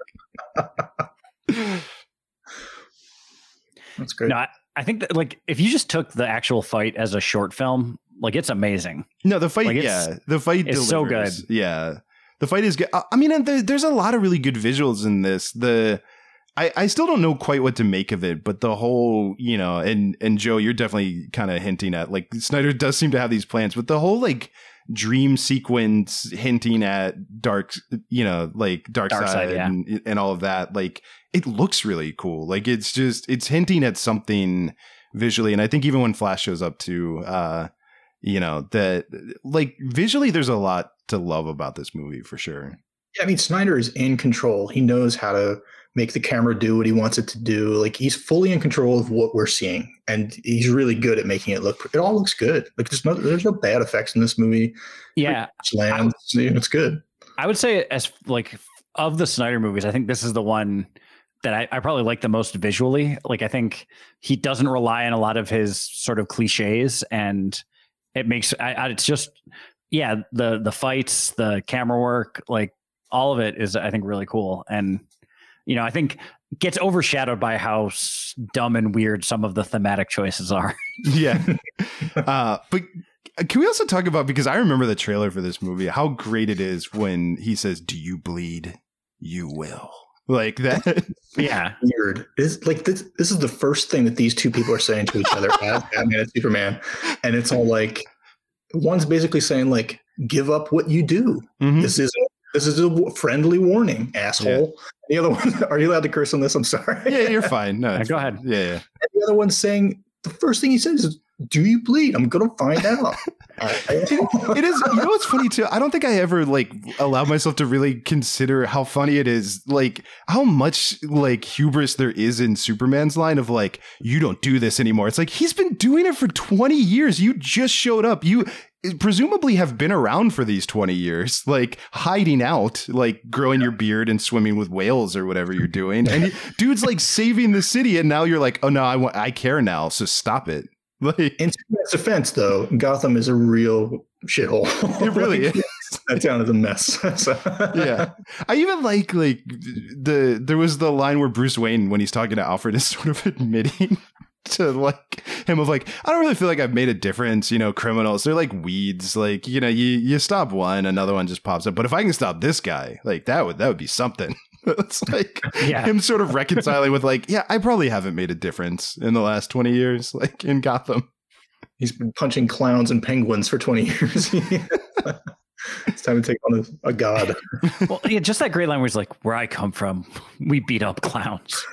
That's great. no, I, I think that like if you just took the actual fight as a short film, like it's amazing. no, the fight, Like, yeah, the fight it's so delivers. Yeah, the fight is good. I I mean, and there, there's a lot of really good visuals in this. The I, I still don't know quite what to make of it, but the whole, you know, and and Joe, you're definitely kind of hinting at like Snyder does seem to have these plans, but the whole like dream sequence hinting at dark, you know, like dark, Dark side, side, yeah. and, and all of that, like it looks really cool. Like it's just it's hinting at something visually, and I think even when Flash shows up to, uh, you know, that like visually, there's a lot to love about this movie for sure. I mean, Snyder is in control. He knows how to make the camera do what he wants it to do. Like he's fully in control of what we're seeing, and he's really good at making it look. It all looks good. Like there's no there's no bad effects in this movie. Yeah. It's lands. It's good. I would say as like of the Snyder movies, I think this is the one that I, I probably like the most visually. Like I think he doesn't rely on a lot of his sort of cliches, and it makes I, I, it's just yeah the the fights, the camera work, like all of it is I think really cool, and you know I think gets overshadowed by how dumb and weird some of the thematic choices are. yeah. uh, but can we also talk about because I remember the trailer for this movie, how great it is when he says, "Do you bleed? You will." Like that. yeah, Weird. It's like this. This is the first thing that these two people are saying to each other as Batman and Superman, and it's all like one's basically saying like, "Give up what you do." Mhm. This is this is a friendly warning, asshole. The other one, are you allowed to curse on this? I'm sorry. Yeah, you're fine. No, go ahead. Yeah, yeah. And the other one's saying the first thing he says is, "Do you bleed? I'm gonna find out." it is you know what's funny too i don't think i ever like allowed myself to really consider how funny it is like how much like hubris there is in superman's line of like you don't do this anymore it's like he's been doing it for 20 years you just showed up you presumably have been around for these 20 years like hiding out like growing your beard and swimming with whales or whatever you're doing and dude's like saving the city and now you're like oh no i want i care now so stop it Like In defense, though, Gotham is a real shithole. it really Like, is. That town is a mess. So- yeah. I even like like the there was the line where Bruce Wayne when he's talking to Alfred is sort of admitting to like him of like I don't really feel like I've made a difference, you know, criminals they're like weeds like you know you you stop one another one just pops up but if I can stop this guy like that would that would be something. it's like Yeah. him sort of reconciling with like yeah, I probably haven't made a difference in the last 20 years like in Gotham. He's been punching clowns and penguins for 20 years. It's time to take on a, a god. Well, yeah, just that great line where he's like, "Where I come from, we beat up clowns,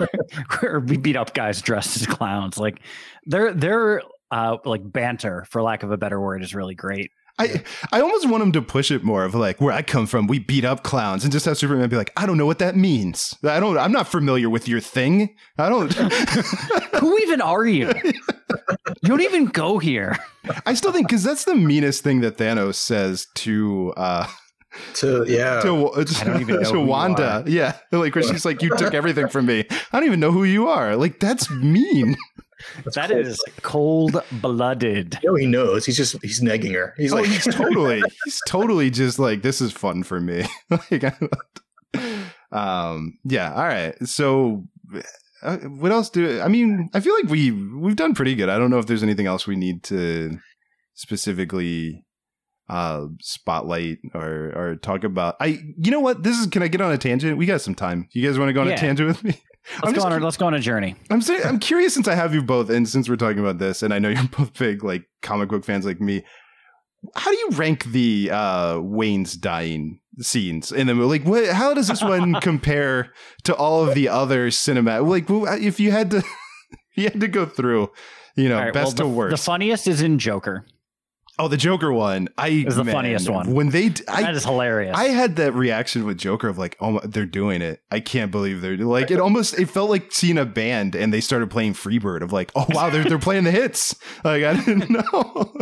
or we beat up guys dressed as clowns." Like, their their uh like banter, for lack of a better word, is really great. I I almost want him to push it more of like where I come from, we beat up clowns, and just have Superman be like, I don't know what that means. I don't. I'm not familiar with your thing. I don't. Who even are you? You don't even go here. I still think because that's the meanest thing that Thanos says to uh To yeah, to, I don't even know to Wanda. Yeah, like where she's like, you took everything from me. I don't even know who you are. Like that's mean. That is cold blooded. you know he knows. He's just he's negging her. He's oh, like he's totally, he's totally just like, this is fun for me. like, um, yeah. All right. So, uh, what else do I mean? I feel like we we've done pretty good. I don't know if there's anything else we need to specifically uh spotlight or or talk about. I you know what? This is. Can I get on a tangent? We got some time. You guys want to go on Yeah. a tangent with me? I'm Let's go on. A, let's go on a journey. I'm saying, I'm curious since I have you both, and since we're talking about this, and I know you're both big like comic book fans like me. How do you rank the uh, Wayne's dying scenes in the movie? Like, what? How does this one compare to all of the other cinematic? Like, if you had to, you had to go through, you know, right, best well, to the, worst. The funniest is in Joker. oh, the Joker one. I Is the man, funniest one. when they. I, that is hilarious. I had that reaction with Joker of like, oh, my, they're doing it. I can't believe they're like it. Almost it felt like seeing a band and they started playing Freebird of like, oh wow, they're they're playing the hits. Like I didn't know.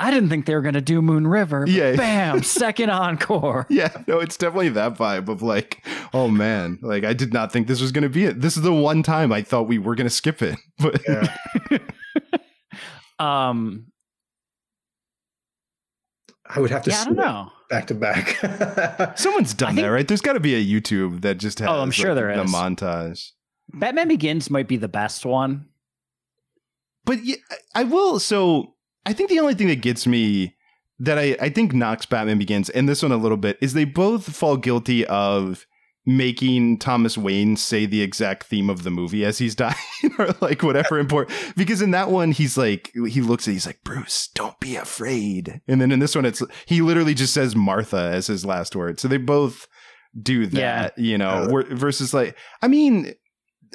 I didn't think they were going to do Moon River. But Yeah. Bam. Second encore. yeah, no, it's definitely that vibe of like, oh man, like I did not think this was gonna be it. This is the one time I thought we were gonna skip it, but yeah. Um. I would have to Yeah, I don't know. back to back. someone's done think- that, right? There's got to be a YouTube that just has. Oh, I'm sure like, there the montage. Batman Begins might be the best one. But yeah, I will. So I think the only thing that gets me that I, I think knocks Batman Begins and this one a little bit is they both fall guilty of making Thomas Wayne say the exact theme of the movie as he's dying or like whatever important because in that one he's like he looks at he's like Bruce don't be afraid. And then in this one it's he literally just says Martha as his last word. So they both do that you know uh, versus like I mean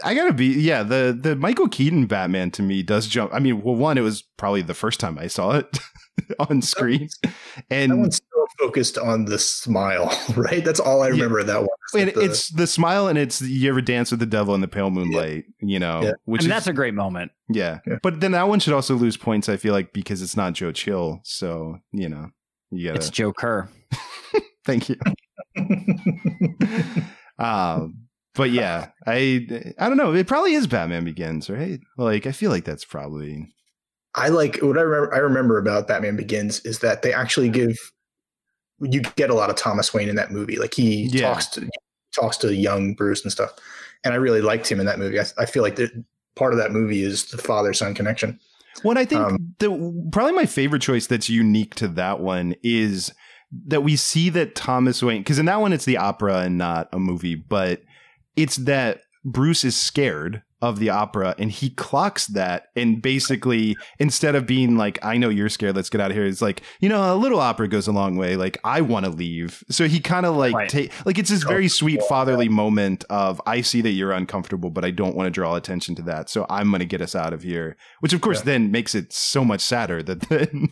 I gotta be yeah the the Michael Keaton Batman to me does jump I mean well one it was probably the first time I saw it on screen that and one's so focused on the smile, right? That's all I remember of that one. and the- it's the smile and it's you ever dance with the devil in the pale moonlight you know Yeah. which I mean, is that's a great moment. yeah. Yeah. but then that one should also lose points i feel like because it's not joe chill so you know you gotta It's Joe Kerr. thank you um but yeah i i don't know it probably is batman begins right like i feel like that's probably I like what I remember. I remember about Batman Begins is that they actually give you get a lot of Thomas Wayne in that movie. Like he Yeah. talks to talks to young Bruce and stuff, and I really liked him in that movie. I, I feel like that part of that movie is the father son connection. Well, I think Um, the probably my favorite choice that's unique to that one is that we see that Thomas Wayne because in that one it's the opera and not a movie, but it's that Bruce is scared of the opera and he clocks that and basically instead of being like I know you're scared let's get out of here it's like you know a little opera goes a long way like I want to leave so he kind of like Right. take like it's this very sweet fatherly moment of I see that you're uncomfortable but I don't want to draw attention to that so I'm going to get us out of here which of course Yeah. then makes it so much sadder that then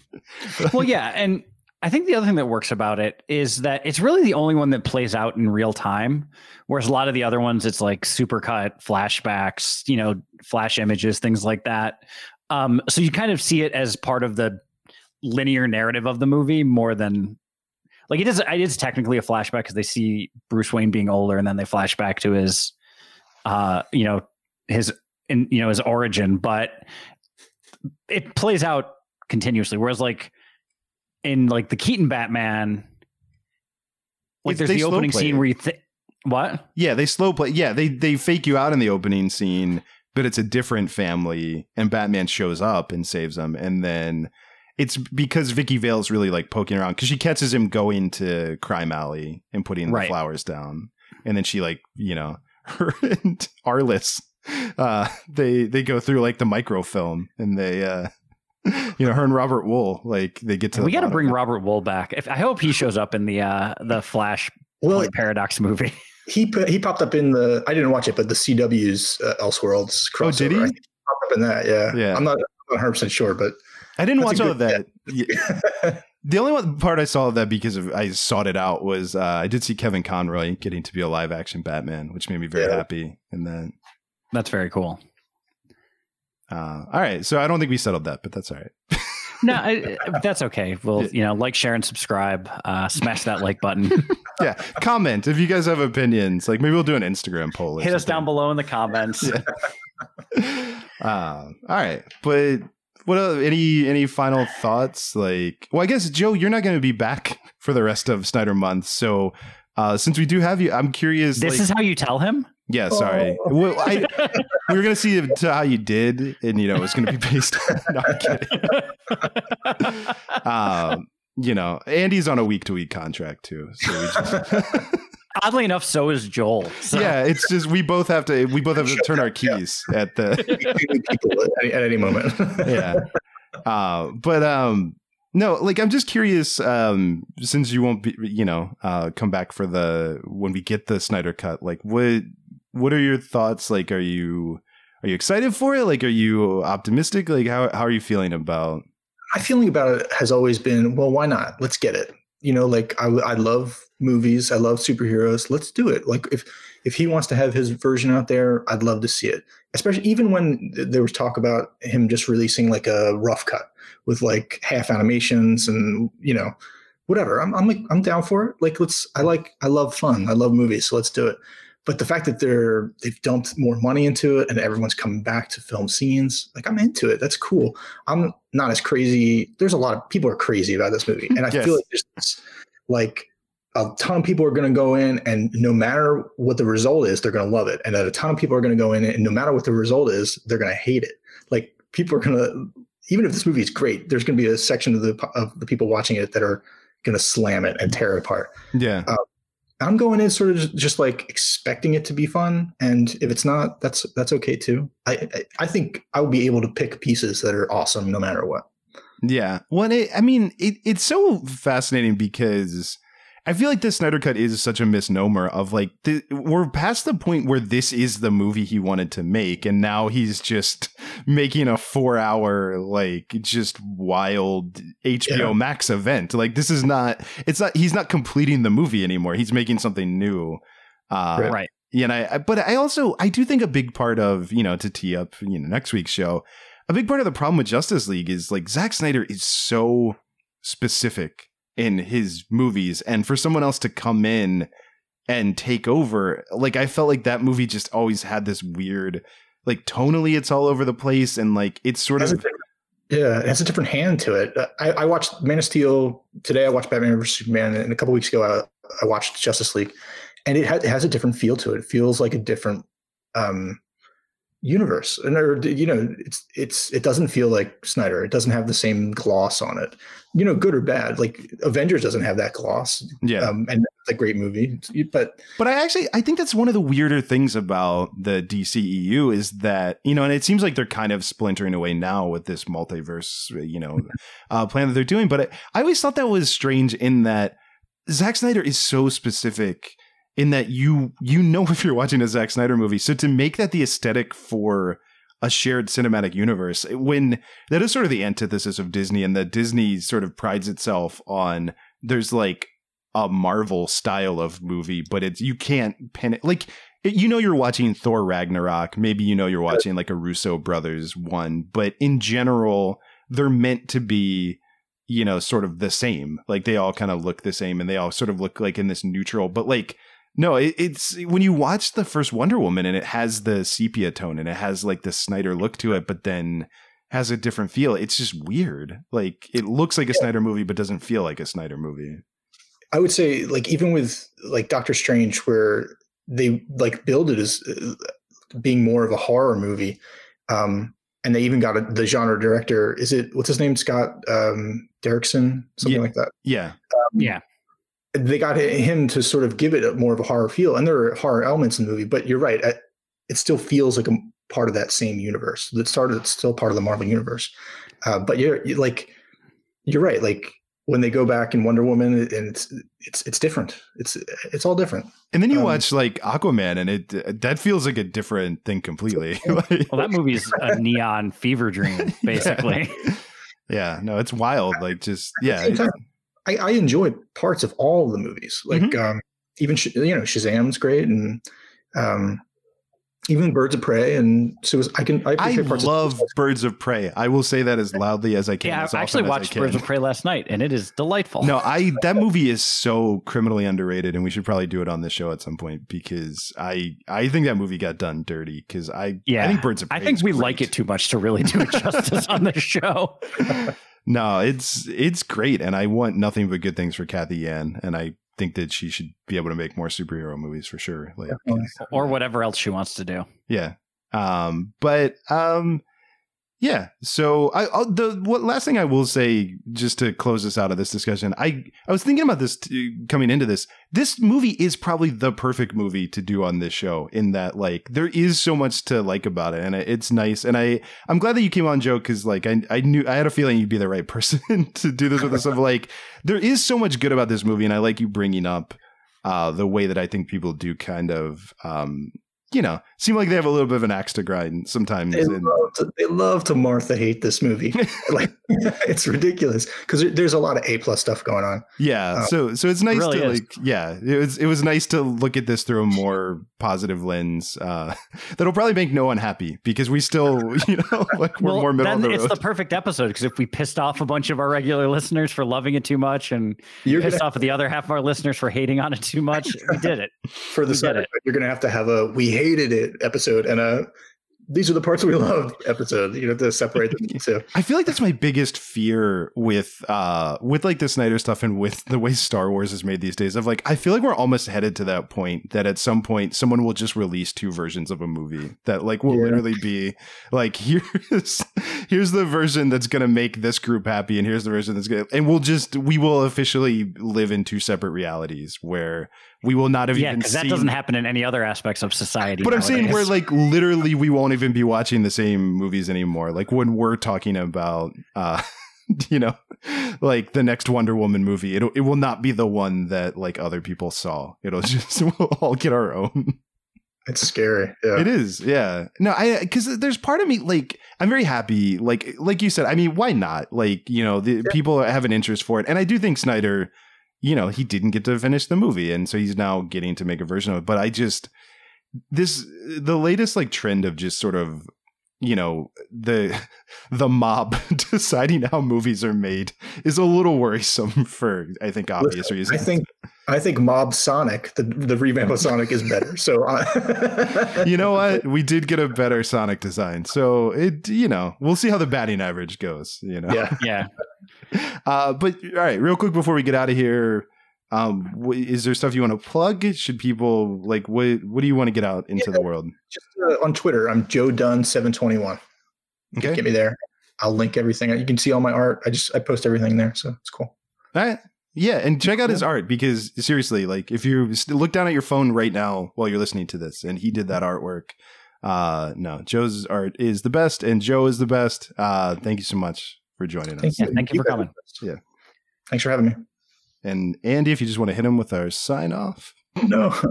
well, yeah, and I think the other thing that works about it is that it's really the only one that plays out in real time, whereas a lot of the other ones, it's like supercut flashbacks, you know, flash images, things like that. Um, so you kind of see it as part of the linear narrative of the movie more than like it is. It is technically a flashback because they see Bruce Wayne being older, and then they flash back to his, uh, you know, his in you know his origin, but it plays out continuously. Whereas like in like the Keaton Batman, like It's- there's the opening scene it. where you think what Yeah, they slow play. Yeah, they they fake you out in the opening scene, but it's a different family, and Batman shows up and saves them, and then it's because Vicki Vale's really like poking around because she catches him going to Crime Alley and putting Right. the flowers down, and then she like you know her and Arliss, uh, they they go through like the microfilm and they uh, you know her and Robert Wuhl like they get to we got to bring. Robert Wuhl back. If I hope he shows up in the uh the Flash Well, Paradox movie. he put, he popped up in the I didn't watch it, but the CW's uh, Elseworlds crossover. Oh, did he? He popped up in that. Yeah, Yeah. I'm not 100 percent sure, but I didn't watch a all of that. Yeah. The only one part I saw of that because of I sought it out was uh, I did see Kevin Conroy getting to be a live action Batman, which made me very Yeah. happy. And then, That's very cool. Uh, all right, so I don't think we settled that, but that's all right. No, I, that's okay. We'll you know like, share, and subscribe. Uh, smash that like button. yeah, comment if you guys have opinions. Like maybe we'll do an Instagram poll. Hit us down below in the comments. Yeah. um, all right, but what uh, any any final thoughts? Like, well, I guess Joe, you're not going to be back for the rest of Snyder month, so. Uh, since we do have you, I'm curious. This like- is how you tell him. Yeah, sorry. Oh. Well, I, we were gonna see if- to how you did, and you know, it's gonna be based. on... no, I'm kidding. Um, you know, Andy's on a week to week contract too, so we just, Oddly enough, so is Joel. So. yeah, it's just we both have to we both have to turn our keys at the at any, at any moment. yeah. Uh, but um, no, like I'm just curious. Um, since you won't be, you know, uh, come back for the when we get the Snyder cut. Like, what what are your thoughts? Like, are you are you excited for it? Like, are you optimistic? Like, how how are you feeling about? My feeling about it has always been, well, why not? Let's get it. You know, like I, I love movies. I love superheroes. Let's do it. Like if if he wants to have his version out there, I'd love to see it. Especially even when there was talk about him just releasing like a rough cut with like half animations and you know whatever. I'm I'm like I'm down for it. Like let's. I like I love fun. I love movies. So let's do it. But the fact that they're they've dumped more money into it and everyone's coming back to film scenes, like I'm into it. That's cool. I'm not as crazy. There's a lot of people are crazy about this movie, and I Yes. feel like there's like a ton of people are going to go in, and no matter what the result is, they're going to love it, and a ton of people are going to go in, and no matter what the result is, they're going to hate it. Like people are going to, even if this movie is great, there's going to be a section of the of the people watching it that are going to slam it and tear it apart. Yeah, um, I'm going in sort of just, like expecting it to be fun, and if it's not, that's that's okay too. I I, I think I will be able to pick pieces that are awesome no matter what. yeah. Well, it, I mean, it, it's so fascinating because. I feel like this Snyder Cut is such a misnomer of like the, we're past the point where this is the movie he wanted to make, and now he's just making a four hour like just wild HBO Yeah. Max event. Like this is not it's not he's not completing the movie anymore. He's making something new. Uh, Right. Yeah, and I, I but I also I do think a big part of you know to tee up you know next week's show, a big part of the problem with Justice League is like Zack Snyder is so specific in his movies, and for someone else to come in and take over, like I felt like that movie just always had this weird, like tonally it's all over the place, and like it's sort It of yeah, it has a different hand to it. I, I watched Man of Steel today. I watched Batman vs Superman, and a couple weeks ago, I, I watched Justice League, and it, ha- it has a different feel to it. It feels like a different um, universe, and or, you know, it's it's it doesn't feel like Snyder. It doesn't have the same gloss on it. You know, good or bad. Like Avengers doesn't have that gloss. yeah. Um, and it's a great movie, but But I actually I think that's one of the weirder things about the DCEU is that you know, and it seems like they're kind of splintering away now with this multiverse, you know, uh, plan that they're doing. But I, I always thought that was strange in that Zack Snyder is so specific in that you you know if you're watching a Zack Snyder movie. So to make that the aesthetic for a shared cinematic universe when that is sort of the antithesis of Disney and that Disney sort of prides itself on there's like a Marvel style of movie, but it's you can't pin it like you know you're watching Thor Ragnarok, maybe you know you're watching like a Russo brothers one, but in general they're meant to be you know sort of the same. Like they all kind of look the same and they all sort of look like in this neutral, but like No, it, it's when you watch the first Wonder Woman and it has the sepia tone and it has like the Snyder look to it, but then has a different feel. It's just weird. Like it looks like a Snyder movie, but doesn't feel like a Snyder movie. I would say like even with like Doctor Strange, where they like build it as uh, being more of a horror movie, um, and they even got a, the genre director. Is it what's his name? Scott um, Derrickson, something Yeah. like that. Yeah. Yeah. They got him to sort of give it a more of a horror feel, and there are horror elements in the movie. But you're right, it still feels like a part of that same universe. That started, it's still part of the Marvel universe. Uh, but you're, you like, you're right. Like when they go back in Wonder Woman, and it's it's it's different. It's it's all different. And then you Um, watch like Aquaman and it that feels like a different thing completely. Like- Well, that movie's a neon fever dream, basically. yeah, no, it's wild. Like just yeah. Same it- time, I, I enjoy parts of all of the movies. Like Mm-hmm. um, even Sh- you know Shazam's great, and um, even Birds of Prey, and so was, I can I, I parts love Of, Birds of Prey. I will say that as loudly as I can. yeah, as I actually often as I watched. Birds of Prey last night, and it is delightful. No, I that movie is so criminally underrated, and we should probably do it on this show at some point because I I think that movie got done dirty because I Yeah, I think Birds of Prey. I think we great. like it too much to really do it justice on this show. No, it's it's great, and I want nothing but good things for Cathy Yan, and I think that she should be able to make more superhero movies for sure. Like, or whatever else she wants to do. yeah, um, but um, yeah. So I I'll, the what last thing I will say just to close this out of this discussion, I I was thinking about this t- coming into this. This movie is probably the perfect movie to do on this show in that like there is so much to like about it, and it's nice. And I I'm glad that you came on, Joe, because like I I knew I had a feeling you'd be the right person to do this with us. Of like there is so much good about this movie, and I like you bringing up uh, the way that I think people do kind of, um, you know, seem like they have a little bit of an axe to grind sometimes. They And, love, to, they love to Martha hate this movie. like it's ridiculous because there's a lot of A plus stuff going on. yeah, Uh, so so it's nice really to is. like, yeah, it was it was nice to look at this through a more positive lens. Uh, that'll probably make no one happy because we still, you know, like we're well, more middle of then the it's road. the perfect episode because if we pissed off a bunch of our regular listeners for loving it too much and You're pissed gonna, off at the other half of our listeners for hating on it too much, we did it. for the we side it. you're going to have to have a we hated it episode and a these are the parts we loved episode. You know to separate them too. I feel like that's my biggest fear with uh with like the Snyder stuff and with the way Star Wars is made these days. Of like, I feel like we're almost headed to that point that at some point someone will just release two versions of a movie that like will Yeah. literally be like here's here's the version that's gonna make this group happy and here's the version that's gonna and we'll just we will officially live in two separate realities where we will not have Yeah, even because that seen doesn't happen in any other aspects of society. but I'm saying nowadays. where like literally we won't even be watching the same movies anymore. Like when we're talking about uh you know like the next Wonder Woman movie, it it will not be the one that like other people saw. It'll just we'll all get our own. It's scary. Yeah. It is. Yeah. No, I because there's part of me like I'm very happy like like you said, I mean, why not? Like, you know, the people have an interest for it. And I do think Snyder you know, he didn't get to finish the movie and so he's now getting to make a version of it, but I just this the latest like trend of just sort of you know the the mob deciding how movies are made is a little worrisome for I think obvious Listen, reasons. I think I think Mob Sonic, the the revamp of Sonic, is better. So uh, you know what? We did get a better Sonic design, so it you know we'll see how the batting average goes. You know, yeah. yeah, Uh, but all right, real quick before we get out of here, um, wh- is there stuff you want to plug? Should people like what? What do you want to get out into the world? Just uh, on Twitter, I'm Joe Dunn seven twenty one. Okay, Get me there. I'll link everything. You can see all my art. I just I post everything there, so it's cool. all right. Yeah, and check out his art because seriously, like if you look down at your phone right now while you're listening to this, and he did that artwork. Uh, no, Joe's art is the best, and Joe is the best. Uh, thank you so much for joining us. Thank Yeah, you. thank you for coming. Yeah. Thanks for having me. And Andy, if you just want to hit him with our sign off. No.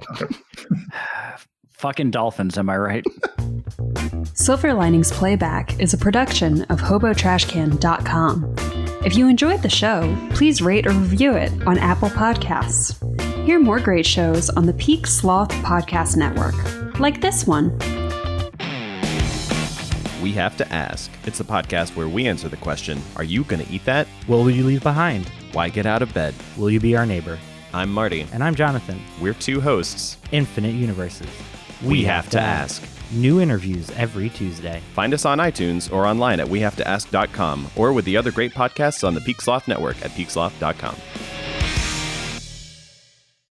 fucking dolphins. Am I right? Silver Linings Playback is a production of HoboTrashCan.com. If you enjoyed the show, please rate or review it on Apple Podcasts. Hear more great shows on the Peak Sloth Podcast Network, like this one. We Have to Ask. It's a podcast where we answer the question Are you going to eat that? What will you leave behind? Why get out of bed? Will you be our neighbor? I'm Marty. And I'm Jonathan. We're two hosts. Infinite Universes. We, have, to ask. New interviews every Tuesday. Find us on iTunes or online at wehavetoask.com or with the other great podcasts on the Peak Sloth Network at peaksloth.com.